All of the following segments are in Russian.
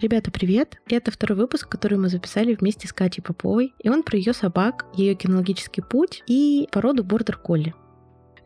Ребята, привет! Это второй выпуск, который мы записали вместе с Катей Поповой, и он про ее собак, ее кинологический путь и породу бордер колли.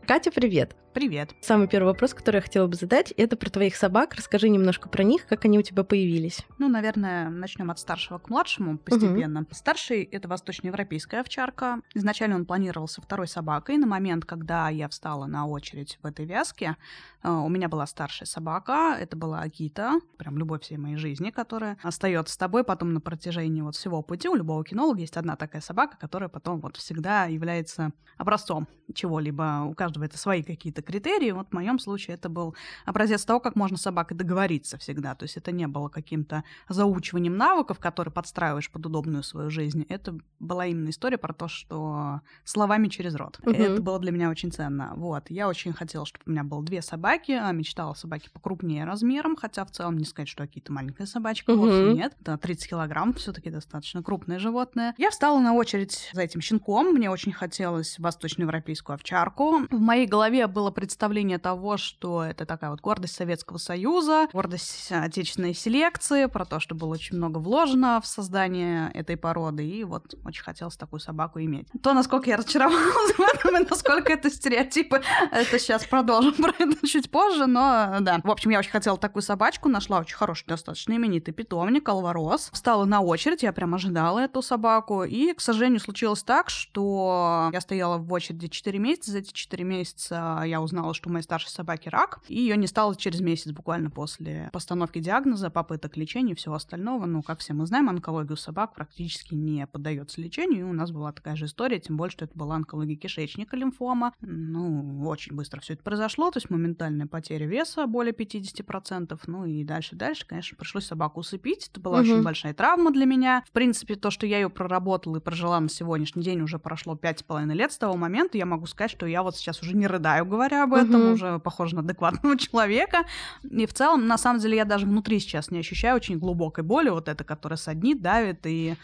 Катя, привет! Привет. Самый первый вопрос, который я хотела бы задать, это про твоих собак. Расскажи немножко про них, как они у тебя появились. Ну, наверное, начнем от старшего к младшему постепенно. Угу. Старший это восточноевропейская овчарка. Изначально он планировался второй собакой. На момент, когда я встала на очередь в этой вязке, э, у меня была старшая собака. Это была Акита, прям любовь всей моей жизни, которая остается с тобой потом на протяжении вот всего пути. У любого кинолога есть одна такая собака, которая потом вот всегда является образцом чего-либо. У каждого это свои какие-то какие-то критерии. Вот в моем случае это был образец того, как можно с собакой договориться всегда. То есть это не было каким-то заучиванием навыков, которые подстраиваешь под удобную свою жизнь. Это была именно история про то, что словами через рот. Угу. Это было для меня очень ценно. Вот. Я очень хотела, чтобы у меня было две собаки, а мечтала о собаке покрупнее размером, хотя в целом не сказать, что какие-то маленькая собачка, угу. вовсе нет. Это 30 килограмм, все таки достаточно крупное животное. Я встала на очередь за этим щенком. Мне очень хотелось восточноевропейскую овчарку. В моей голове было было представление того, что это такая вот гордость Советского Союза, гордость отечественной селекции, про то, что было очень много вложено в создание этой породы, и вот очень хотелось такую собаку иметь. То, насколько я разочаровалась в этом, и насколько это стереотипы, это сейчас продолжим про это чуть позже, но да. В общем, я очень хотела такую собачку, нашла очень хороший, достаточно именитый питомник, Алварос. Встала на очередь, я прям ожидала эту собаку, и, к сожалению, случилось так, что я стояла в очереди 4 месяца, за эти 4 месяца я узнала, что у моей старшей собаки рак, и ее не стало через месяц буквально после постановки диагноза, попыток лечения и всего остального. Ну, как все мы знаем, онкология у собак практически не поддается лечению, и у нас была такая же история, тем более, что это была онкология кишечника, лимфома. Ну, очень быстро все это произошло, то есть моментальная потеря веса более 50%, ну и дальше-дальше, конечно, пришлось собаку усыпить, это была угу. очень большая травма для меня. В принципе, то, что я ее проработала и прожила на сегодняшний день, уже прошло пять с половиной лет с того момента, я могу сказать, что я вот сейчас уже не рыдаю, говоря об этом, угу. уже похожа на адекватного человека. И в целом, на самом деле, я даже внутри сейчас не ощущаю очень глубокой боли, вот это, которая саднит, давит и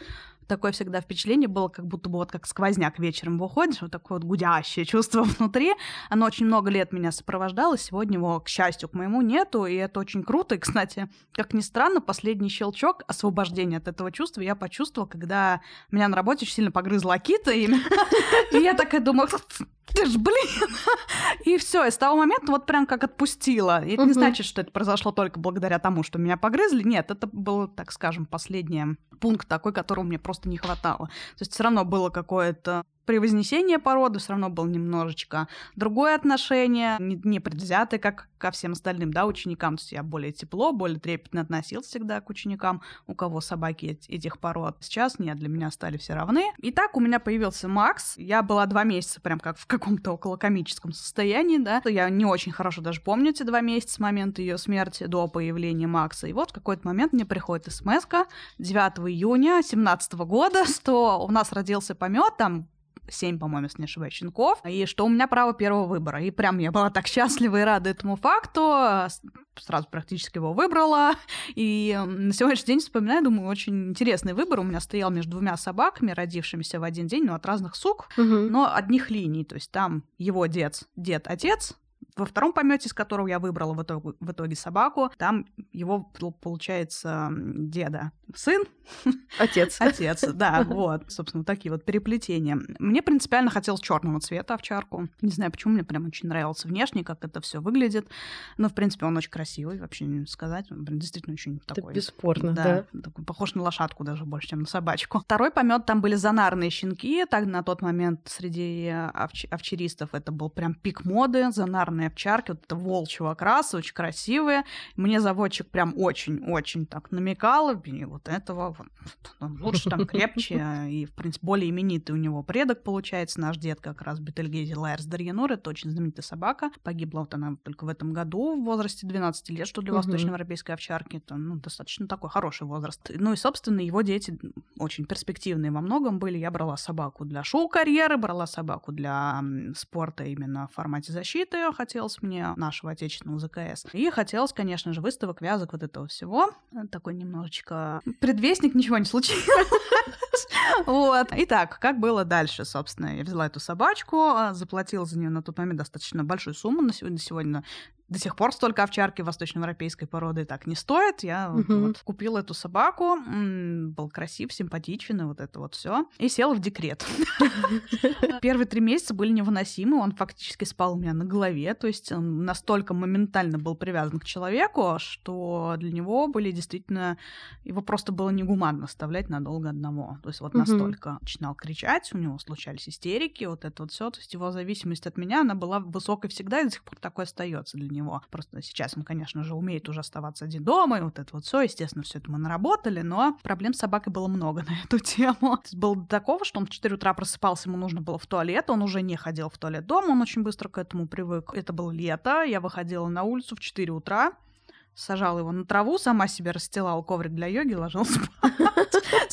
такое всегда впечатление было, как будто бы вот как сквозняк вечером выходишь, вот такое вот гудящее чувство внутри. Оно очень много лет меня сопровождало, сегодня его, к счастью, к моему нету, и это очень круто. И, кстати, как ни странно, последний щелчок освобождения от этого чувства я почувствовала, когда меня на работе очень сильно погрызла Акита, и я такая думаю, ты ж, блин. И все, и с того момента вот прям как отпустила. И это не значит, что это произошло только благодаря тому, что меня погрызли. Нет, это был, так скажем, последний пункт такой, которого мне просто не хватало. То есть все равно было какое-то превознесение породы все равно было немножечко другое отношение, не, не предвзятое, как ко всем остальным, да, ученикам. То есть я более тепло, более трепетно относился всегда к ученикам, у кого собаки этих пород. Сейчас нет, для меня стали все равны. И так у меня появился Макс. Я была два месяца прям как в каком-то около комическом состоянии, да. Я не очень хорошо даже помню эти два месяца с момента ее смерти до появления Макса. И вот в какой-то момент мне приходит смс 9 июня 2017 года, что у нас родился помет, там 7, по-моему, если не ошибаюсь, щенков, и что у меня право первого выбора. И прям я была так счастлива и рада этому факту, сразу практически его выбрала. И на сегодняшний день вспоминаю, думаю, очень интересный выбор. У меня стоял между двумя собаками, родившимися в один день, но от разных сук, угу. но одних линий. То есть там его дед, дед, отец, во втором помете, из которого я выбрала в итоге, в итоге собаку, там его, получается, деда сын. Отец. Отец, да, вот. Собственно, такие вот переплетения. Мне принципиально хотелось черного цвета овчарку. Не знаю, почему, мне прям очень нравился внешне, как это все выглядит. Но, в принципе, он очень красивый, вообще не сказать. Он прям действительно очень это такой. бесспорно, да. да. Такой, похож на лошадку даже больше, чем на собачку. Второй помет там были зонарные щенки. Так на тот момент среди овч- овчаристов это был прям пик моды. Зонарные черные овчарки, вот это волчьего окраса, очень красивые. Мне заводчик прям очень-очень так намекал, и вот этого вот, лучше там крепче, и, в принципе, более именитый у него предок получается, наш дед как раз Бетельгези Лайерс Дарьянур, это очень знаменитая собака, погибла вот она только в этом году в возрасте 12 лет, что для восточноевропейской овчарки это ну, достаточно такой хороший возраст. Ну и, собственно, его дети очень перспективные во многом были. Я брала собаку для шоу-карьеры, брала собаку для спорта именно в формате защиты, хотя хотелось мне нашего отечественного ЗКС. И хотелось, конечно же, выставок, вязок, вот этого всего. Такой немножечко предвестник, ничего не случилось. Вот. Итак, как было дальше, собственно? Я взяла эту собачку, а, заплатила за нее на тот момент достаточно большую сумму. На сегодня, сегодня до сих пор столько овчарки восточноевропейской породы так не стоит. Я угу. вот купила эту собаку, был красив, симпатичен, и вот это вот все, и села в декрет. Первые три месяца были невыносимы, он фактически спал у меня на голове, то есть он настолько моментально был привязан к человеку, что для него были действительно, его просто было негуманно оставлять надолго одного. То есть вот настолько начинал кричать, у него случались истерики, вот это вот все, то есть его зависимость от меня, она была высокой всегда и до сих пор такой остается для него. Просто сейчас он, конечно же, умеет уже оставаться один дома, и вот это вот все, естественно, все это мы наработали, но проблем с собакой было много на эту тему. Было до такого, что он в 4 утра просыпался, ему нужно было в туалет, он уже не ходил в туалет дома, он очень быстро к этому привык. Это было лето, я выходила на улицу в 4 утра, сажала его на траву, сама себе расстилала коврик для йоги, ложилась спать.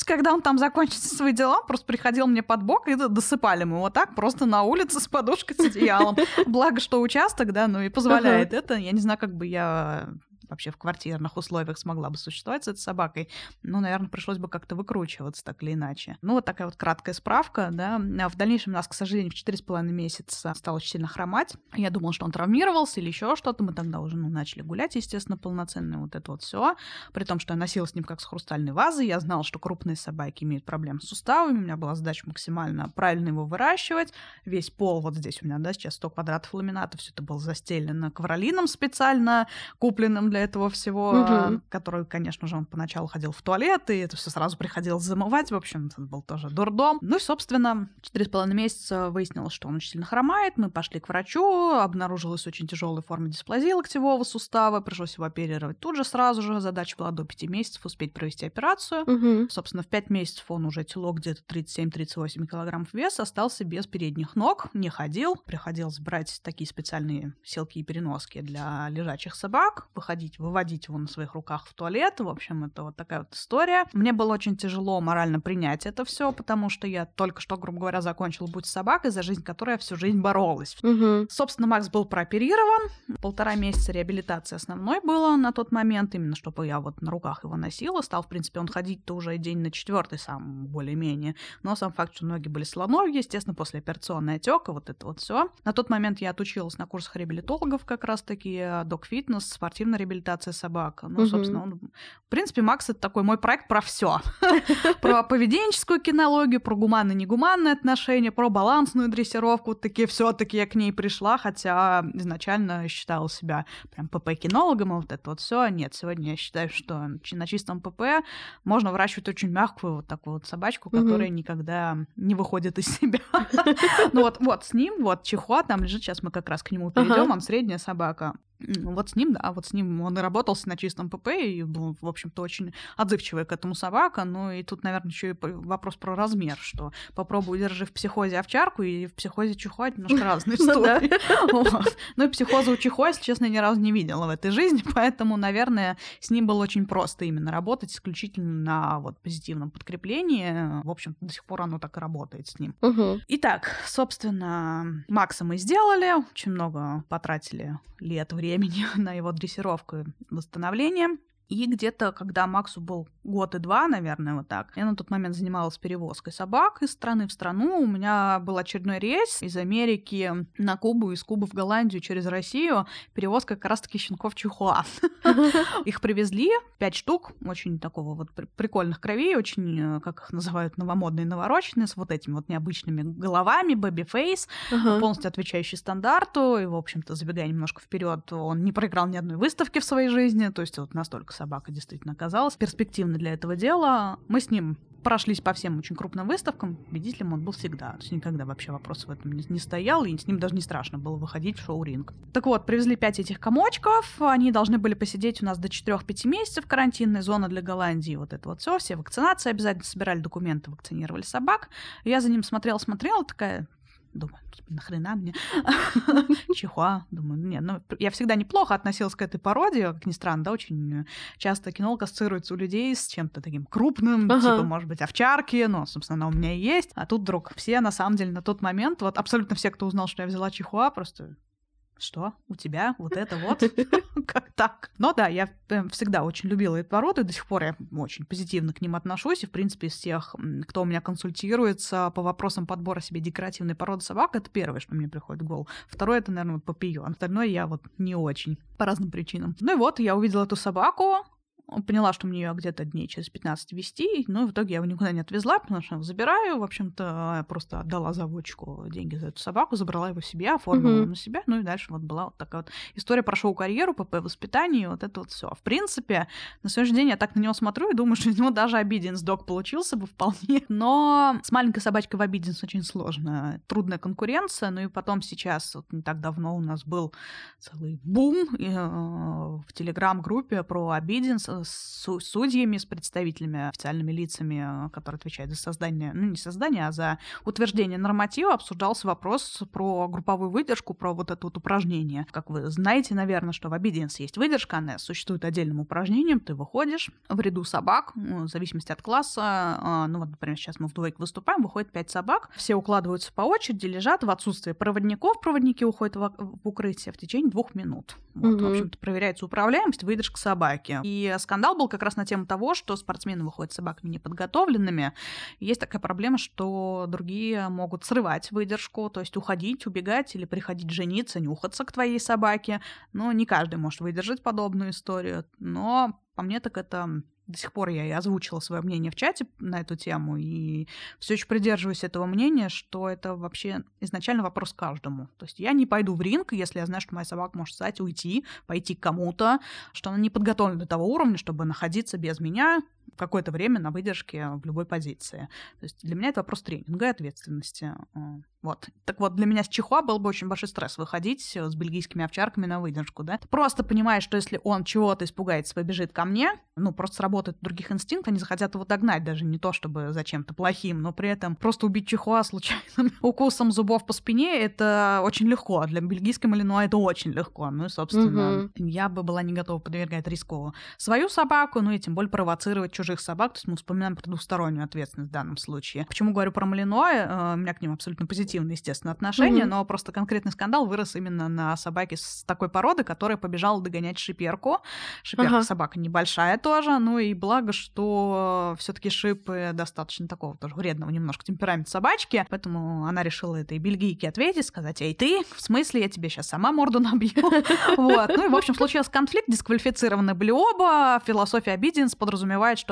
Когда он там закончил свои дела, просто приходил мне под бок и досыпали мы его так просто на улице с подушкой, с одеялом. Благо, что участок, да, ну и позволяет это. Я не знаю, как бы я вообще в квартирных условиях смогла бы существовать с этой собакой, ну, наверное, пришлось бы как-то выкручиваться так или иначе. Ну, вот такая вот краткая справка, да. А в дальнейшем у нас, к сожалению, в четыре с половиной месяца стал очень сильно хромать. Я думала, что он травмировался или еще что-то. Мы тогда уже, ну, начали гулять, естественно, полноценно, вот это вот все. При том, что я носила с ним как с хрустальной вазой. Я знала, что крупные собаки имеют проблемы с суставами. У меня была задача максимально правильно его выращивать. Весь пол вот здесь у меня, да, сейчас 100 квадратов ламината, все это было застелено ковролином специально, купленным для этого всего, угу. который, конечно же, он поначалу ходил в туалет, и это все сразу приходилось замывать. В общем, это был тоже дурдом. Ну и, собственно, четыре с половиной месяца выяснилось, что он очень сильно хромает. Мы пошли к врачу, обнаружилась очень тяжелая форма дисплазии локтевого сустава, пришлось его оперировать тут же сразу же. Задача была до пяти месяцев успеть провести операцию. Угу. Собственно, в пять месяцев он уже тело где-то 37-38 килограммов веса, остался без передних ног, не ходил. Приходилось брать такие специальные селки и переноски для лежачих собак, выходить ходить, выводить его на своих руках в туалет. В общем, это вот такая вот история. Мне было очень тяжело морально принять это все, потому что я только что, грубо говоря, закончила «Будь собакой», за жизнь которой я всю жизнь боролась. Угу. Собственно, Макс был прооперирован. Полтора месяца реабилитации основной было на тот момент, именно чтобы я вот на руках его носила. Стал, в принципе, он ходить-то уже день на четвертый сам более-менее. Но сам факт, что ноги были слоновьи, естественно, после операционной отека, вот это вот все. На тот момент я отучилась на курсах реабилитологов как раз-таки, э, док-фитнес, спортивная реабилитация реабилитация собак. Ну, угу. собственно, он... в принципе, Макс это такой мой проект про все. про поведенческую кинологию, про гуманно-негуманные отношения, про балансную дрессировку. Вот такие все-таки я к ней пришла, хотя изначально считала себя прям ПП-кинологом, и вот это вот все. Нет, сегодня я считаю, что на чистом ПП можно выращивать очень мягкую вот такую вот собачку, которая никогда не выходит из себя. ну вот, вот с ним, вот Чихуа там лежит, сейчас мы как раз к нему перейдем, он средняя собака. Вот с ним, да, вот с ним он и работался на чистом ПП, и был, в общем-то, очень отзывчивая к этому собака. Ну и тут, наверное, еще и вопрос про размер, что попробуй держи в психозе овчарку, и в психозе чихуа немножко разные ну истории. Ну и психоза у чихуа, если честно, ни разу не видела в этой жизни, поэтому, наверное, с ним было очень просто именно работать исключительно на вот позитивном подкреплении. В общем, до сих пор оно так и работает с ним. Итак, собственно, Макса мы сделали, очень много потратили лет, времени времени на его дрессировку и восстановление. И где-то, когда Максу был год и два, наверное, вот так, я на тот момент занималась перевозкой собак из страны в страну. У меня был очередной рейс из Америки на Кубу, из Кубы в Голландию через Россию. Перевозка как раз-таки щенков чихуа. Их привезли, пять штук, очень такого вот прикольных кровей, очень, э, как их называют, новомодные, навороченные, с вот этими вот необычными головами, baby face, полностью отвечающий стандарту. И, в общем-то, забегая немножко вперед, он не проиграл ни одной выставки в своей жизни, то есть вот настолько собака действительно оказалась перспективной для этого дела. Мы с ним прошлись по всем очень крупным выставкам. Победителем он был всегда. То есть никогда вообще вопрос в этом не, не стоял, и с ним даже не страшно было выходить в шоу-ринг. Так вот, привезли пять этих комочков. Они должны были посидеть у нас до 4-5 месяцев. Карантинная зона для Голландии. Вот это вот все. Все вакцинации обязательно собирали документы, вакцинировали собак. Я за ним смотрела-смотрела, такая, Думаю, нахрена мне? Чихуа. Думаю, нет, ну, я всегда неплохо относилась к этой породе, как ни странно, да, очень часто кинолог ассоциируется у людей с чем-то таким крупным, ага. типа, может быть, овчарки, но, собственно, она у меня и есть. А тут вдруг все, на самом деле, на тот момент, вот абсолютно все, кто узнал, что я взяла чихуа, просто что у тебя вот это вот, как так? Но да, я всегда очень любила эту породу, и до сих пор я очень позитивно к ним отношусь, и, в принципе, из тех, кто у меня консультируется по вопросам подбора себе декоративной породы собак, это первое, что мне приходит в голову. Второе, это, наверное, вот папион. Остальное я вот не очень, по разным причинам. Ну и вот, я увидела эту собаку, поняла, что мне ее где-то дней через 15 вести, но в итоге я его никуда не отвезла, потому что забираю, в общем-то, я просто отдала заводчику деньги за эту собаку, забрала его себе, оформила mm-hmm. на себя, ну и дальше вот была вот такая вот история про шоу-карьеру, ПП воспитание, вот это вот все. В принципе, на сегодняшний день я так на него смотрю и думаю, что из него даже обиденс док получился бы вполне, но с маленькой собачкой в обиденс очень сложно, трудная конкуренция, ну и потом сейчас, вот не так давно у нас был целый бум э, в телеграм-группе про обиденс, с судьями, с представителями, официальными лицами, которые отвечают за создание, ну не создание, а за утверждение норматива, обсуждался вопрос про групповую выдержку, про вот это вот упражнение. Как вы знаете, наверное, что в Obedience есть выдержка, она существует отдельным упражнением, ты выходишь в ряду собак, ну, в зависимости от класса, а, ну вот, например, сейчас мы в двойке выступаем, выходит пять собак, все укладываются по очереди, лежат в отсутствие проводников, проводники уходят в, укрытие в течение двух минут. Вот, угу. в общем-то, проверяется управляемость, выдержка собаки. И скандал был как раз на тему того, что спортсмены выходят с собаками неподготовленными. Есть такая проблема, что другие могут срывать выдержку, то есть уходить, убегать или приходить жениться, нюхаться к твоей собаке. Но не каждый может выдержать подобную историю. Но по мне так это до сих пор я и озвучила свое мнение в чате на эту тему, и все еще придерживаюсь этого мнения, что это вообще изначально вопрос каждому. То есть я не пойду в ринг, если я знаю, что моя собака может встать, уйти, пойти к кому-то, что она не подготовлена до того уровня, чтобы находиться без меня какое-то время на выдержке в любой позиции. То есть для меня это вопрос тренинга и ответственности. Вот. Так вот, для меня с чихуа был бы очень большой стресс выходить с бельгийскими овчарками на выдержку, да. Ты просто понимаешь, что если он чего-то испугается, побежит ко мне, ну, просто сработает других инстинктов, они захотят его догнать, даже не то, чтобы за чем-то плохим, но при этом просто убить чихуа случайным укусом зубов по спине, это очень легко. А для бельгийской малинуа это очень легко. Ну и, собственно, угу. я бы была не готова подвергать риску свою собаку, ну и тем более провоцировать чужих собак. То есть мы вспоминаем про двустороннюю ответственность в данном случае. Почему говорю про малинуа? Э, у меня к ним абсолютно позитивно позитивные, естественно, отношения, mm-hmm. но просто конкретный скандал вырос именно на собаке с такой породы, которая побежала догонять шиперку. Шиперка ага. собака небольшая тоже, ну и благо, что все таки шипы достаточно такого тоже вредного немножко темперамента собачки, поэтому она решила этой бельгийке ответить, сказать, эй, ты, в смысле, я тебе сейчас сама морду набью. Вот. Ну и, в общем, случился конфликт, дисквалифицированы были оба. Философия обиденс подразумевает, что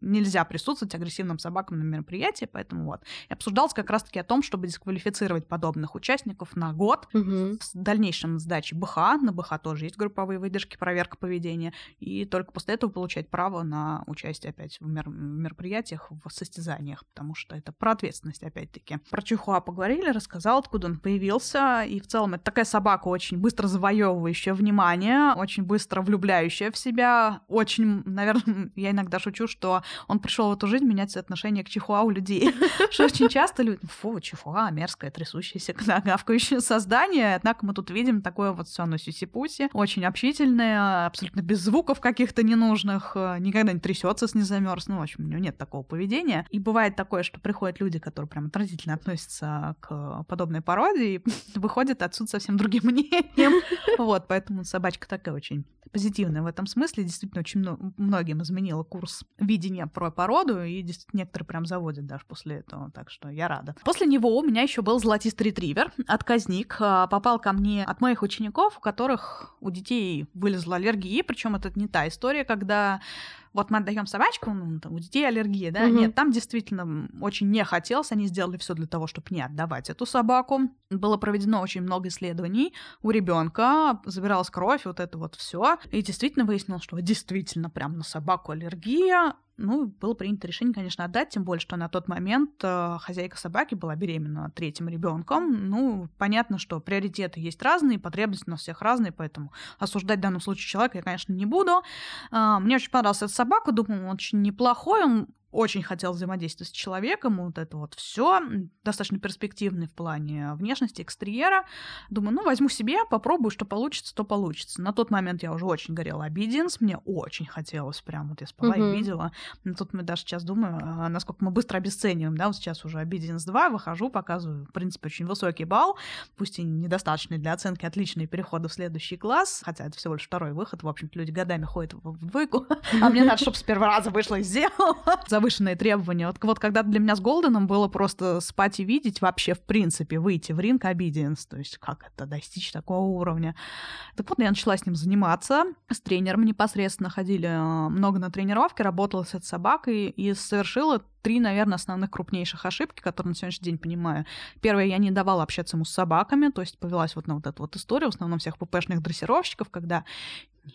нельзя присутствовать агрессивным собакам на мероприятии, поэтому вот. И обсуждалось как раз-таки о том, чтобы дисквалифицировать квалифицировать подобных участников на год угу. с дальнейшим сдачей БХ. На БХ тоже есть групповые выдержки, проверка поведения. И только после этого получать право на участие опять в мер- мероприятиях, в состязаниях, потому что это про ответственность опять-таки. Про Чихуа поговорили, рассказал, откуда он появился. И в целом это такая собака очень быстро завоевывающая внимание, очень быстро влюбляющая в себя. Очень, наверное, я иногда шучу, что он пришел в эту жизнь менять отношение к Чихуа у людей. Что очень часто люди, фу, Чихуа, мерзко мерзкое, трясущееся, гавкающее создание. Однако мы тут видим такое вот все на сюси-пуси, очень общительное, абсолютно без звуков каких-то ненужных, э, никогда не трясется с не замерз. Ну, в общем, у него нет такого поведения. И бывает такое, что приходят люди, которые прям отразительно относятся к подобной породе, и выходят отсюда совсем другим мнением. Вот, поэтому собачка такая очень позитивная в этом смысле. Действительно, очень многим изменила курс видения про породу, и действительно некоторые прям заводят даже после этого, так что я рада. После него у меня еще был золотистый ретривер, отказник, а, попал ко мне от моих учеников, у которых у детей вылезла аллергия, причем это не та история, когда вот мы отдаем собачку, ну, там, у детей аллергия, да, угу. нет, там действительно очень не хотелось, они сделали все для того, чтобы не отдавать эту собаку. Было проведено очень много исследований у ребенка, забиралась кровь, вот это вот все, и действительно выяснилось, что действительно прям на собаку аллергия, ну, было принято решение, конечно, отдать, тем более, что на тот момент э, хозяйка собаки была беременна третьим ребенком. Ну, понятно, что приоритеты есть разные, потребности у нас всех разные, поэтому осуждать в данном случае человека я, конечно, не буду. Э, мне очень понравился эта собака, думаю, он очень неплохой, он очень хотел взаимодействовать с человеком, вот это вот все достаточно перспективный в плане внешности, экстерьера. Думаю, ну, возьму себе, попробую, что получится, то получится. На тот момент я уже очень горела обиденс, мне очень хотелось, прям вот я спала угу. и видела. Но тут мы даже сейчас думаю, а, насколько мы быстро обесцениваем, да, вот сейчас уже обиденс 2, выхожу, показываю, в принципе, очень высокий балл, пусть и недостаточный для оценки, отличные переходы в следующий класс, хотя это всего лишь второй выход, в общем-то, люди годами ходят в двойку, а мне надо, чтобы с первого раза вышло и сделала завышенные требования. Вот, вот когда для меня с Голденом было просто спать и видеть вообще, в принципе, выйти в ринг обиденс, то есть как это достичь такого уровня. Так вот, я начала с ним заниматься, с тренером непосредственно ходили э, много на тренировки, работала с этой собакой и совершила три, наверное, основных крупнейших ошибки, которые на сегодняшний день понимаю. Первое, я не давала общаться ему с собаками, то есть повелась вот на вот эту вот историю, в основном всех ППшных дрессировщиков, когда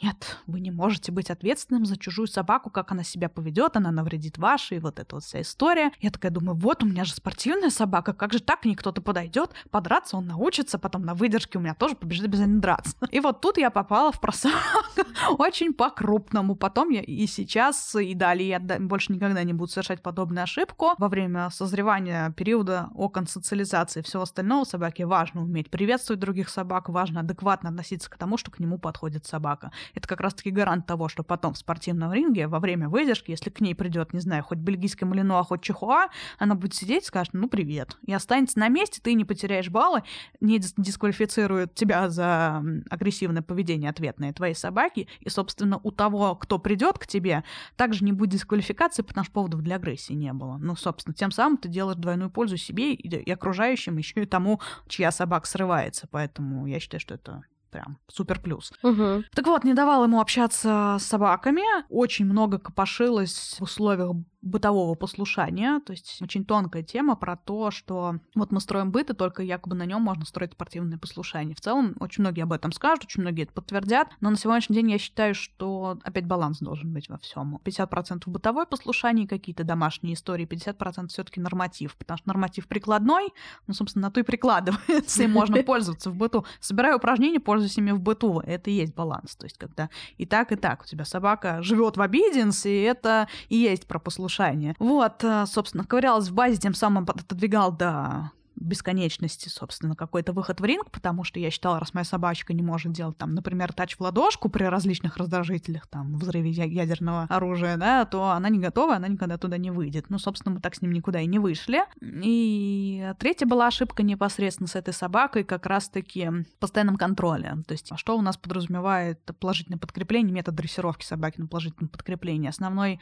нет, вы не можете быть ответственным за чужую собаку, как она себя поведет, она навредит вашей, вот эта вот вся история. Я такая думаю, вот у меня же спортивная собака, как же так к ней кто-то подойдет, подраться он научится, потом на выдержке у меня тоже побежит обязательно драться. И вот тут я попала в просак очень по-крупному. Потом я и сейчас, и далее я больше никогда не буду совершать подобную ошибку. Во время созревания периода окон социализации и всего остального собаке важно уметь приветствовать других собак, важно адекватно относиться к тому, что к нему подходит собака это как раз-таки гарант того, что потом в спортивном ринге во время выдержки, если к ней придет, не знаю, хоть бельгийский малинуа, хоть чихуа, она будет сидеть и скажет, ну, привет. И останется на месте, ты не потеряешь баллы, не дисквалифицирует тебя за агрессивное поведение ответное твоей собаки, и, собственно, у того, кто придет к тебе, также не будет дисквалификации, потому что поводов для агрессии не было. Ну, собственно, тем самым ты делаешь двойную пользу себе и окружающим, еще и тому, чья собака срывается. Поэтому я считаю, что это прям супер плюс. Угу. Так вот, не давал ему общаться с собаками, очень много копошилось в условиях бытового послушания, то есть очень тонкая тема про то, что вот мы строим быт, и только якобы на нем можно строить спортивное послушание. В целом, очень многие об этом скажут, очень многие это подтвердят, но на сегодняшний день я считаю, что опять баланс должен быть во всем. 50% бытовое послушание, какие-то домашние истории, 50% все-таки норматив, потому что норматив прикладной, ну, собственно, на то и прикладывается, и можно пользоваться в быту. Собираю упражнения, пользуюсь ими в быту, это и есть баланс, то есть когда и так, и так. У тебя собака живет в обиденс, и это и есть про послушание послушание. Вот, э, собственно, ковырялась в базе, тем самым отодвигал до бесконечности, собственно, какой-то выход в ринг, потому что я считала, раз моя собачка не может делать, там, например, тач в ладошку при различных раздражителях, там, взрыве ядерного оружия, да, то она не готова, она никогда туда не выйдет. Ну, собственно, мы так с ним никуда и не вышли. И третья была ошибка непосредственно с этой собакой, как раз-таки в постоянном контроле. То есть, что у нас подразумевает положительное подкрепление, метод дрессировки собаки на положительном подкреплении. Основной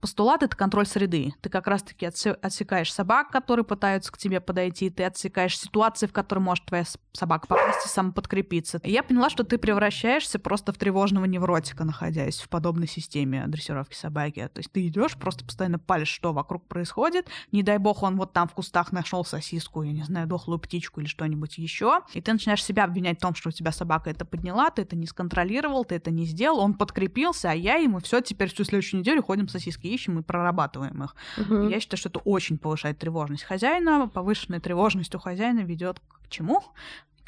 Постулат — это контроль среды. Ты как раз-таки отсекаешь собак, которые пытаются к тебе подойти, ты отсекаешь ситуации, в которые может твоя собака попасть и самоподкрепиться. И я поняла, что ты превращаешься просто в тревожного невротика, находясь в подобной системе дрессировки собаки. То есть ты идешь, просто постоянно палишь, что вокруг происходит. Не дай бог, он вот там в кустах нашел сосиску, я не знаю, дохлую птичку или что-нибудь еще. И ты начинаешь себя обвинять в том, что у тебя собака это подняла, ты это не сконтролировал, ты это не сделал, он подкрепился, а я ему все теперь всю следующую неделю ходим сосиски ищем и прорабатываем их. Угу. Я считаю, что это очень повышает тревожность хозяина. Повышенная тревожность у хозяина ведет к чему?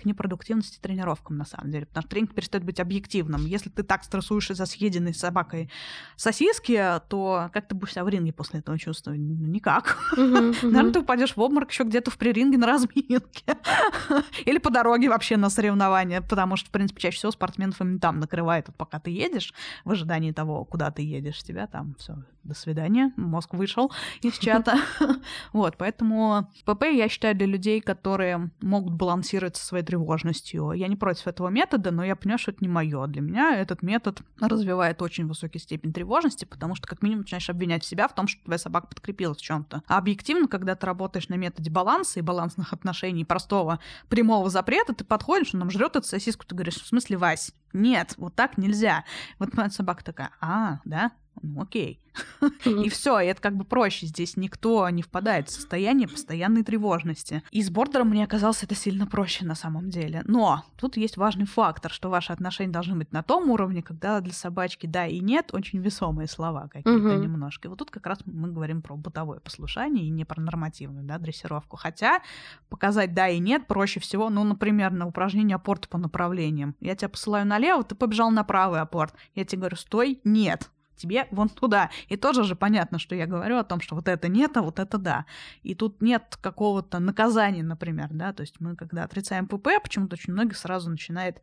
к непродуктивности тренировкам, на самом деле. Потому что тренинг перестает быть объективным. Если ты так стрессуешь из-за съеденной собакой сосиски, то как ты будешь себя в ринге после этого чувствовать? Ну, никак. Наверное, ты упадешь в обморок еще где-то в приринге на разминке. Или по дороге вообще на соревнования, потому что, в принципе, чаще всего спортсменов именно там накрывает, вот пока ты едешь, в ожидании того, куда ты едешь, тебя там все, до свидания, мозг вышел из чата. вот, поэтому ПП я считаю для людей, которые могут балансировать со своей тревожностью. Я не против этого метода, но я понимаю, что это не мое. Для меня этот метод развивает очень высокий степень тревожности, потому что как минимум начинаешь обвинять себя в том, что твоя собака подкрепилась в чем-то. А объективно, когда ты работаешь на методе баланса и балансных отношений, простого прямого запрета, ты подходишь, он нам жрет эту сосиску, ты говоришь, в смысле, Вась, нет, вот так нельзя. Вот моя собака такая, а, да, ну окей. И все, это как бы проще. Здесь никто не впадает в состояние постоянной тревожности. И с бордером мне оказалось это сильно проще на самом деле. Но тут есть важный фактор, что ваши отношения должны быть на том уровне, когда для собачки да и нет очень весомые слова какие-то немножко. И вот тут как раз мы говорим про бытовое послушание и не про нормативную да, дрессировку. Хотя показать да и нет проще всего, ну, например, на упражнение апорта по направлениям. Я тебя посылаю налево, ты побежал на правый апорт. Я тебе говорю, стой, нет тебе вон туда. И тоже же понятно, что я говорю о том, что вот это нет, а вот это да. И тут нет какого-то наказания, например, да, то есть мы, когда отрицаем ПП, почему-то очень многих сразу начинает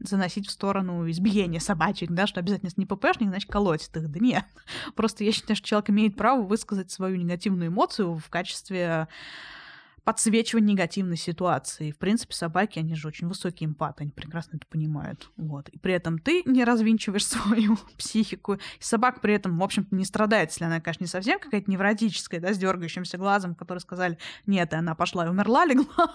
заносить в сторону избиения собачек, да, что обязательно не ППшник, значит, колотит их. Да нет. Просто я считаю, что человек имеет право высказать свою негативную эмоцию в качестве подсвечивать негативной ситуации. В принципе, собаки, они же очень высокие эмпаты, они прекрасно это понимают. Вот. И при этом ты не развинчиваешь свою психику. И собака при этом, в общем-то, не страдает, если она, конечно, не совсем какая-то невротическая, да, с дергающимся глазом, которые сказали, нет, и она пошла и умерла, легла,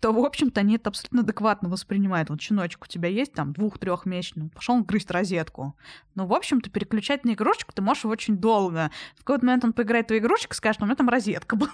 то, в общем-то, они это абсолютно адекватно воспринимают. Вот щеночек у тебя есть, там, двух-трехмесячный, пошел грызть розетку. Ну, в общем-то, переключать на игрушечку ты можешь очень долго. В какой-то момент он поиграет в игрушечку и скажет, у меня там розетка была.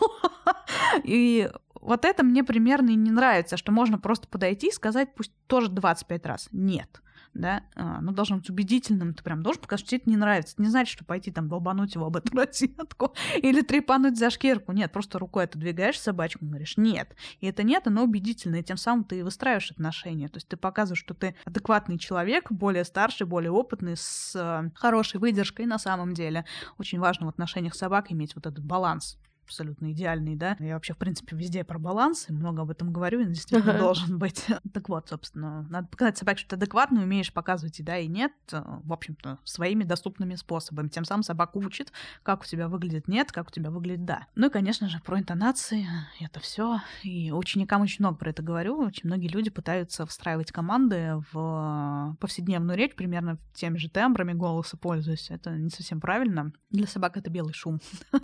И вот это мне примерно и не нравится, что можно просто подойти и сказать, пусть тоже 25 раз. Нет. Да, а, ну, должно быть убедительным, ты прям должен показать, что тебе это не нравится. Не значит, что пойти там долбануть его об эту розетку или трепануть за шкирку. Нет, просто рукой отодвигаешь собачку и говоришь «нет». И это «нет», оно убедительно, и тем самым ты выстраиваешь отношения. То есть ты показываешь, что ты адекватный человек, более старший, более опытный, с э, хорошей выдержкой на самом деле. Очень важно в отношениях собак иметь вот этот баланс абсолютно идеальный, да. Я вообще, в принципе, везде про баланс, и много об этом говорю, и действительно uh-huh. должен быть. так вот, собственно, надо показать собаке, что ты адекватно умеешь показывать и да, и нет, э, в общем-то, своими доступными способами. Тем самым собака учит, как у тебя выглядит нет, как у тебя выглядит да. Ну и, конечно же, про интонации, это все. И ученикам очень много про это говорю. Очень многие люди пытаются встраивать команды в повседневную речь, примерно теми же тембрами голоса пользуясь. Это не совсем правильно. Для собак это белый шум.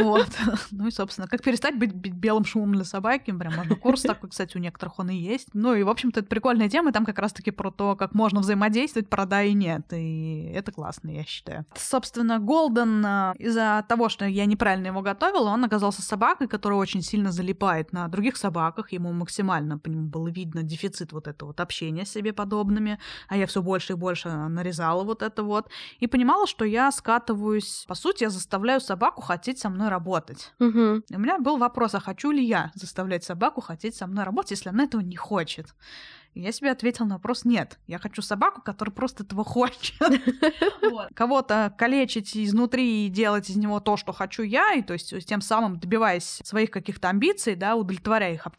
Вот. Ну и, собственно, как перестать быть белым шумом для собаки. Прям можно курс такой, кстати, у некоторых он и есть. Ну и, в общем-то, это прикольная тема. Там как раз-таки про то, как можно взаимодействовать, про да и нет. И это классно, я считаю. Собственно, Голден э, из-за того, что я неправильно его готовила, он оказался собакой, которая очень сильно залипает на других собаках. Ему максимально по нему было видно дефицит вот этого вот общения с себе подобными. А я все больше и больше нарезала вот это вот. И понимала, что я скатываюсь... По сути, я заставляю собаку хотеть со мной работать работать. Угу. И у меня был вопрос, а хочу ли я заставлять собаку хотеть со мной работать, если она этого не хочет? Я себе ответила на вопрос «нет». Я хочу собаку, которая просто этого хочет. Кого-то калечить изнутри и делать из него то, что хочу я, и то есть тем самым добиваясь своих каких-то амбиций, да, удовлетворяя их об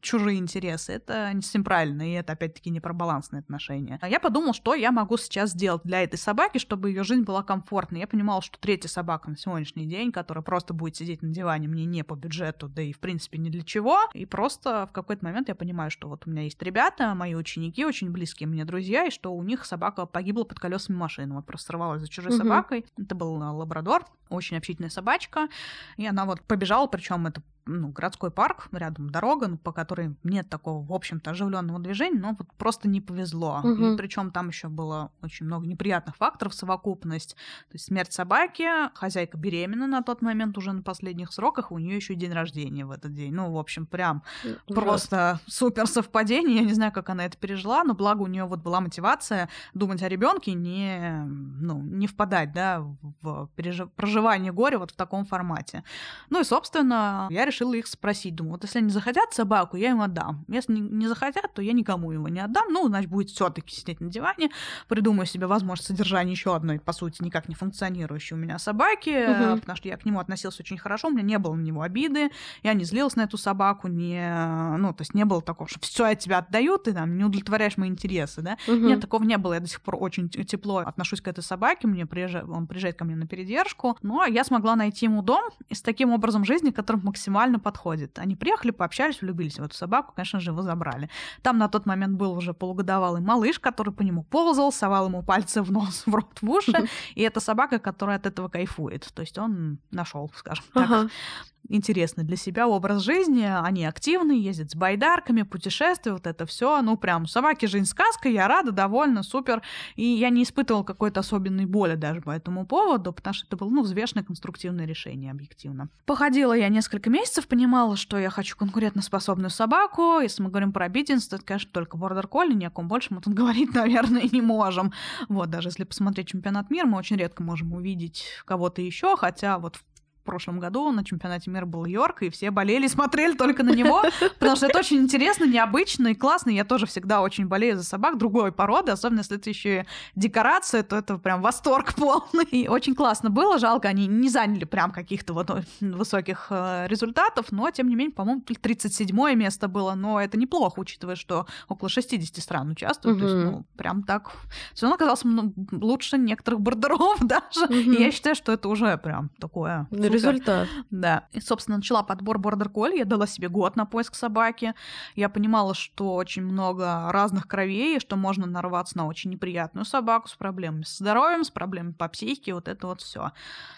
чужие интересы, это не совсем правильно, и это опять-таки не про балансные отношения. А я подумала, что я могу сейчас сделать для этой собаки, чтобы ее жизнь была комфортной. Я понимала, что третья собака на сегодняшний день, которая просто будет сидеть на диване, мне не по бюджету, да и в принципе ни для чего, и просто в какой-то момент я понимаю, что вот у меня есть ребята, ребята, мои ученики, очень близкие мне друзья, и что у них собака погибла под колесами машины. Вот просто сорвалась за чужой угу. собакой. Это был э, лабрадор, очень общительная собачка. И она вот побежала, причем это ну, городской парк, рядом дорога, ну, по которой нет такого, в общем-то, оживленного движения, но вот просто не повезло. Угу. И причем там еще было очень много неприятных факторов, совокупность. То есть смерть собаки, хозяйка беременна на тот момент уже на последних сроках, у нее еще день рождения в этот день. Ну, в общем, прям Ужас. просто супер совпадение. Я не знаю, как она это пережила, но благо у нее вот была мотивация думать о ребенке, не, ну, не впадать, да, в пережив... проживание горя вот в таком формате. Ну и, собственно, я решила решила их спросить. Думаю, вот если они захотят собаку, я им отдам. Если не, захотят, то я никому его не отдам. Ну, значит, будет все таки сидеть на диване. Придумаю себе возможность содержания еще одной, по сути, никак не функционирующей у меня собаки, угу. потому что я к нему относилась очень хорошо, у меня не было на него обиды, я не злилась на эту собаку, не, ну, то есть не было такого, что все я тебя отдаю, ты там не удовлетворяешь мои интересы, да. Угу. Нет, такого не было. Я до сих пор очень тепло отношусь к этой собаке, мне приезжает, он приезжает ко мне на передержку, но я смогла найти ему дом с таким образом жизни, который максимально идеально подходит. Они приехали, пообщались, влюбились в эту собаку, конечно же, его забрали. Там на тот момент был уже полугодовалый малыш, который по нему ползал, совал ему пальцы в нос, в рот, в уши. И это собака, которая от этого кайфует. То есть он нашел, скажем так, интересный для себя образ жизни. Они активны, ездят с байдарками, путешествуют, это все. Ну, прям, собаки жизнь сказка, я рада, довольна, супер. И я не испытывала какой-то особенной боли даже по этому поводу, потому что это было, ну, взвешенное конструктивное решение, объективно. Походила я несколько месяцев, понимала, что я хочу конкурентоспособную собаку. Если мы говорим про обиденство, это, конечно, только бордер колли, ни о ком больше мы тут говорить, наверное, не можем. Вот, даже если посмотреть чемпионат мира, мы очень редко можем увидеть кого-то еще, хотя вот прошлом году на чемпионате мира был Йорк, и все болели смотрели только на него, потому что это очень интересно, необычно и классно. Я тоже всегда очень болею за собак другой породы, особенно если это еще и декорация, то это прям восторг полный. И очень классно было. Жалко, они не заняли прям каких-то вот высоких э, результатов, но, тем не менее, по-моему, 37 место было, но это неплохо, учитывая, что около 60 стран участвуют. Угу. То есть, ну, прям так. Все равно оказалось ну, лучше некоторых бордеров даже. Угу. И я считаю, что это уже прям такое... Результат. Да. И, собственно, начала подбор бордер колли. Я дала себе год на поиск собаки. Я понимала, что очень много разных кровей, и что можно нарваться на очень неприятную собаку с проблемами с здоровьем, с проблемами по психике, вот это вот все.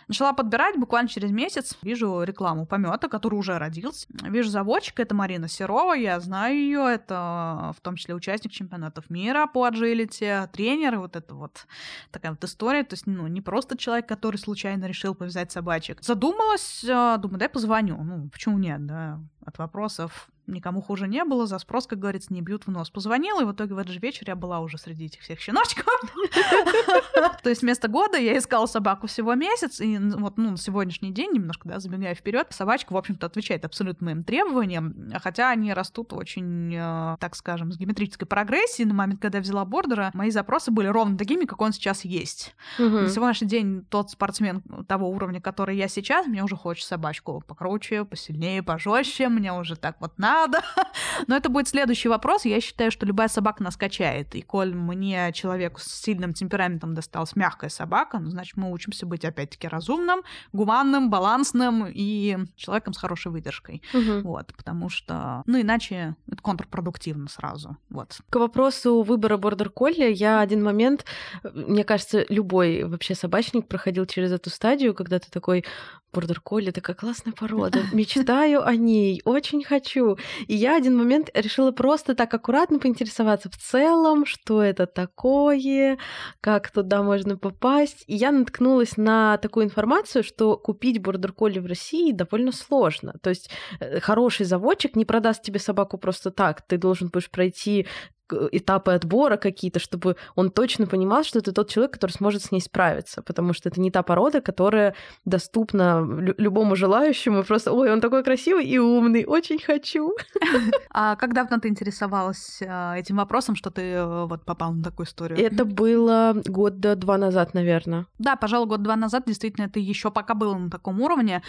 Начала подбирать буквально через месяц. Вижу рекламу помета, который уже родился. Вижу заводчика, это Марина Серова, я знаю ее, это в том числе участник чемпионатов мира по аджилити, тренер, вот это вот такая вот история. То есть, ну, не просто человек, который случайно решил повязать собачек. Задумалась, а, думаю, дай позвоню. Ну, почему нет, да? От вопросов никому хуже не было, за спрос, как говорится, не бьют в нос. Позвонила, и в итоге в этот же вечер я была уже среди этих всех щеночков. То есть вместо года я искала собаку всего месяц, и вот ну, на сегодняшний день, немножко, да, забегая вперед, собачка, в общем-то, отвечает абсолютно моим требованиям, хотя они растут очень, э, так скажем, с геометрической прогрессией. На момент, когда я взяла бордера, мои запросы были ровно такими, как он сейчас есть. На сегодняшний день тот спортсмен того уровня, который я сейчас, мне уже хочет собачку покруче, посильнее, пожестче, мне уже так вот надо, надо. Но это будет следующий вопрос. Я считаю, что любая собака нас качает. И коль мне, человеку с сильным темпераментом, досталась мягкая собака, ну, значит, мы учимся быть, опять-таки, разумным, гуманным, балансным и человеком с хорошей выдержкой. Угу. Вот, потому что, ну, иначе это контрпродуктивно сразу. Вот. К вопросу выбора бордер-колли, я один момент, мне кажется, любой вообще собачник проходил через эту стадию, когда ты такой, бордер-колли, такая классная порода, мечтаю о ней, очень хочу. И я один момент решила просто так аккуратно поинтересоваться в целом, что это такое, как туда можно попасть. И я наткнулась на такую информацию, что купить бордер-колли в России довольно сложно. То есть э, хороший заводчик не продаст тебе собаку просто так. Ты должен будешь пройти этапы отбора какие-то, чтобы он точно понимал, что это тот человек, который сможет с ней справиться, потому что это не та порода, которая доступна любому желающему, просто, ой, он такой красивый и умный, очень хочу. А как давно ты интересовалась а, этим вопросом, что ты э, вот попал на такую историю? Это было года два назад, наверное. Да, пожалуй, год-два назад действительно это еще пока было на таком уровне.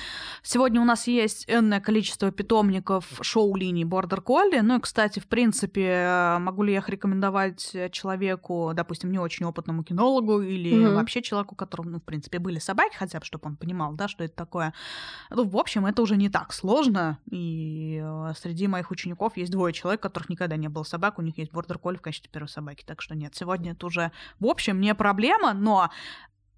Сегодня у нас есть энное количество питомников шоу-линий Border Collie. Ну и, кстати, в принципе, э, могу ли ли их рекомендовать э, человеку, допустим, не очень опытному кинологу или mm-hmm. вообще человеку, которому, ну, в принципе, были собаки, хотя бы, чтобы он понимал, да, что это такое. Ну, в общем, это уже не так сложно, и э, среди моих учеников есть двое человек, которых никогда не было собак, у них есть бордер колли в качестве первой собаки, так что нет, сегодня это уже, в общем, не проблема, но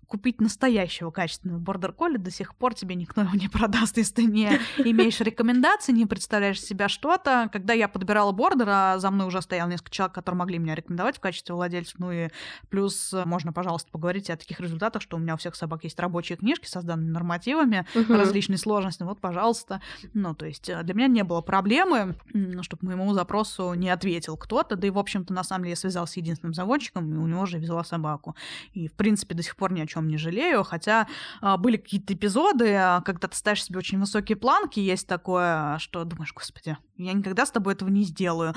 купить настоящего качественного бордер колли до сих пор тебе никто его не продаст, если ты не имеешь рекомендаций, не представляешь себя что-то. Когда я подбирала бордера, за мной уже стоял несколько человек, которые могли меня рекомендовать в качестве владельцев. Ну и плюс можно, пожалуйста, поговорить о таких результатах, что у меня у всех собак есть рабочие книжки с данными нормативами, uh-huh. различные сложности. Вот, пожалуйста. Ну, то есть э, для меня не было проблемы, чтобы моему запросу не ответил кто-то. Да и, в общем-то, на самом деле я связалась с единственным заводчиком, и у него же взяла собаку. И, в принципе, до сих пор ни о чем не жалею, хотя а, были какие-то эпизоды, а, когда ты ставишь себе очень высокие планки, есть такое, что думаешь, господи, я никогда с тобой этого не сделаю.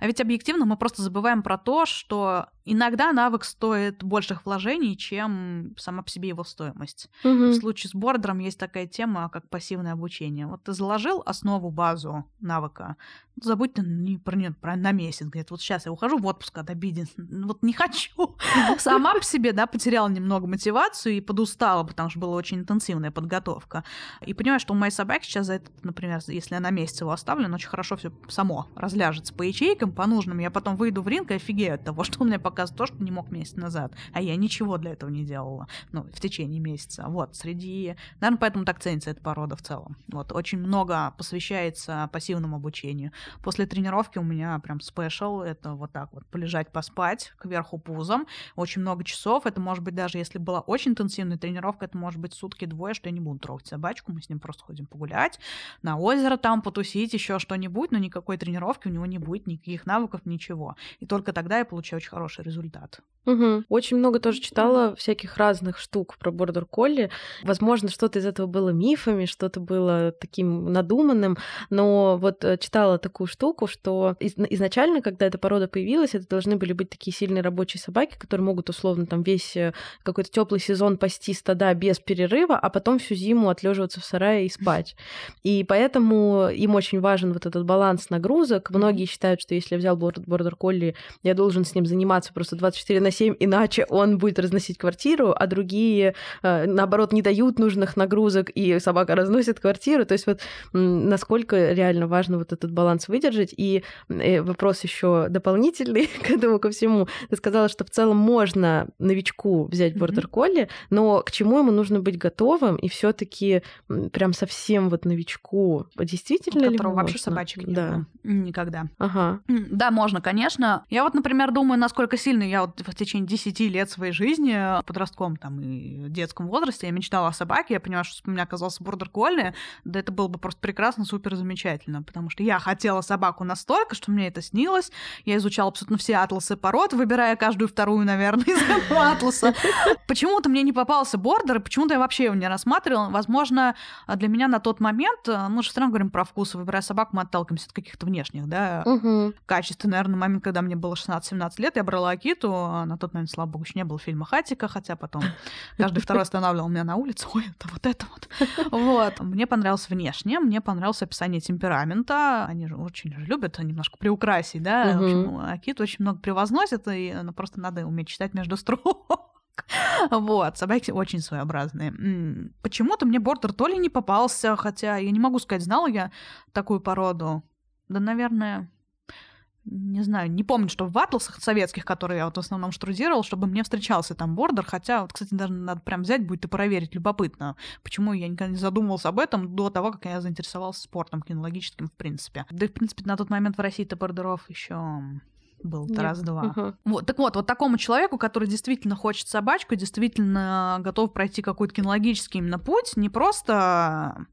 А ведь объективно мы просто забываем про то, что иногда навык стоит больших вложений, чем сама по себе его стоимость. Угу. В случае с бордером есть такая тема, как пассивное обучение. Вот ты заложил основу, базу навыка, забудь ты не про нее про на месяц. Говорит, вот сейчас я ухожу в отпуск от обиден. Вот не хочу. Сама по себе, да, потеряла немного мотивацию и подустала, потому что была очень интенсивная подготовка. И понимаю, что у моей собаки сейчас за это, например, если я на месяц его оставлю, он очень хорошо все само разляжется по ячейкам, по нужным. Я потом выйду в ринг и офигею от того, что он мне показывает то, что не мог месяц назад. А я ничего для этого не делала. Ну, в течение месяца. Вот, среди... Наверное, поэтому так ценится эта порода в целом. Вот, очень много посвящается пассивному обучению. После тренировки у меня прям спешл. Это вот так вот полежать, поспать кверху пузом. Очень много часов. Это может быть даже если была очень интенсивная тренировка, это может быть сутки-двое, что я не буду трогать собачку, мы с ним просто ходим погулять, на озеро там потусить, еще что-нибудь, но никакой тренировки у него не будет, никаких навыков, ничего. И только тогда я получаю очень хороший результат. Угу. Очень много тоже читала всяких разных штук про бордер колли. Возможно, что-то из этого было мифами, что-то было таким надуманным, но вот э, читала такую штуку, что из- изначально, когда эта порода появилась, это должны были быть такие сильные рабочие собаки, которые могут условно там весь э, теплый сезон пасти стада без перерыва, а потом всю зиму отлеживаться в сарае и спать. И поэтому им очень важен вот этот баланс нагрузок. Многие считают, что если я взял бордер колли, я должен с ним заниматься просто 24 на 7, иначе он будет разносить квартиру, а другие, э, наоборот, не дают нужных нагрузок, и собака разносит квартиру. То есть вот насколько реально важно вот этот баланс выдержать. И э, вопрос еще дополнительный к этому, ко всему. Ты сказала, что в целом можно новичку взять бордер колли, но к чему ему нужно быть готовым, и все таки прям совсем вот новичку действительно ли можно? вообще собачек не да. Никогда. Ага. Да, можно, конечно. Я вот, например, думаю, насколько сильно я вот в течение 10 лет своей жизни в подростковом там и детском возрасте я мечтала о собаке, я поняла, что у меня оказался бордер колли, да это было бы просто прекрасно, супер замечательно, потому что я хотела собаку настолько, что мне это снилось. Я изучала абсолютно все атласы пород, выбирая каждую вторую, наверное, из этого атласа. Почему-то мне не попался бордер, и почему-то я вообще его не рассматривала. Возможно, для меня на тот момент, э, мы же все равно говорим про вкус, выбирая собаку, мы отталкиваемся от каких-то внешних, да, угу. качеств. Наверное, момент, когда мне было 16-17 лет, я брала Акиту, а на тот момент, слава богу, еще не было фильма «Хатика», хотя потом каждый второй останавливал меня на улице, ой, это вот это вот. Вот. Мне понравилось внешне, мне понравилось описание темперамента, они же очень любят немножко приукрасить, да, в общем, Акиту очень много превозносят, и ну, просто надо уметь читать между строк. Вот, собаки очень своеобразные. Почему-то мне бордер то ли не попался, хотя я не могу сказать, знала я такую породу. Да, наверное, не знаю, не помню, что в атласах советских, которые я вот в основном штрудировал, чтобы мне встречался там бордер, хотя, вот, кстати, даже надо прям взять будет и проверить, любопытно, почему я никогда не задумывался об этом до того, как я заинтересовался спортом кинологическим в принципе. Да и, в принципе, на тот момент в России-то бордеров еще был раз-два. Угу. Вот, так вот, вот такому человеку, который действительно хочет собачку, действительно готов пройти какой-то кинологический именно путь, не просто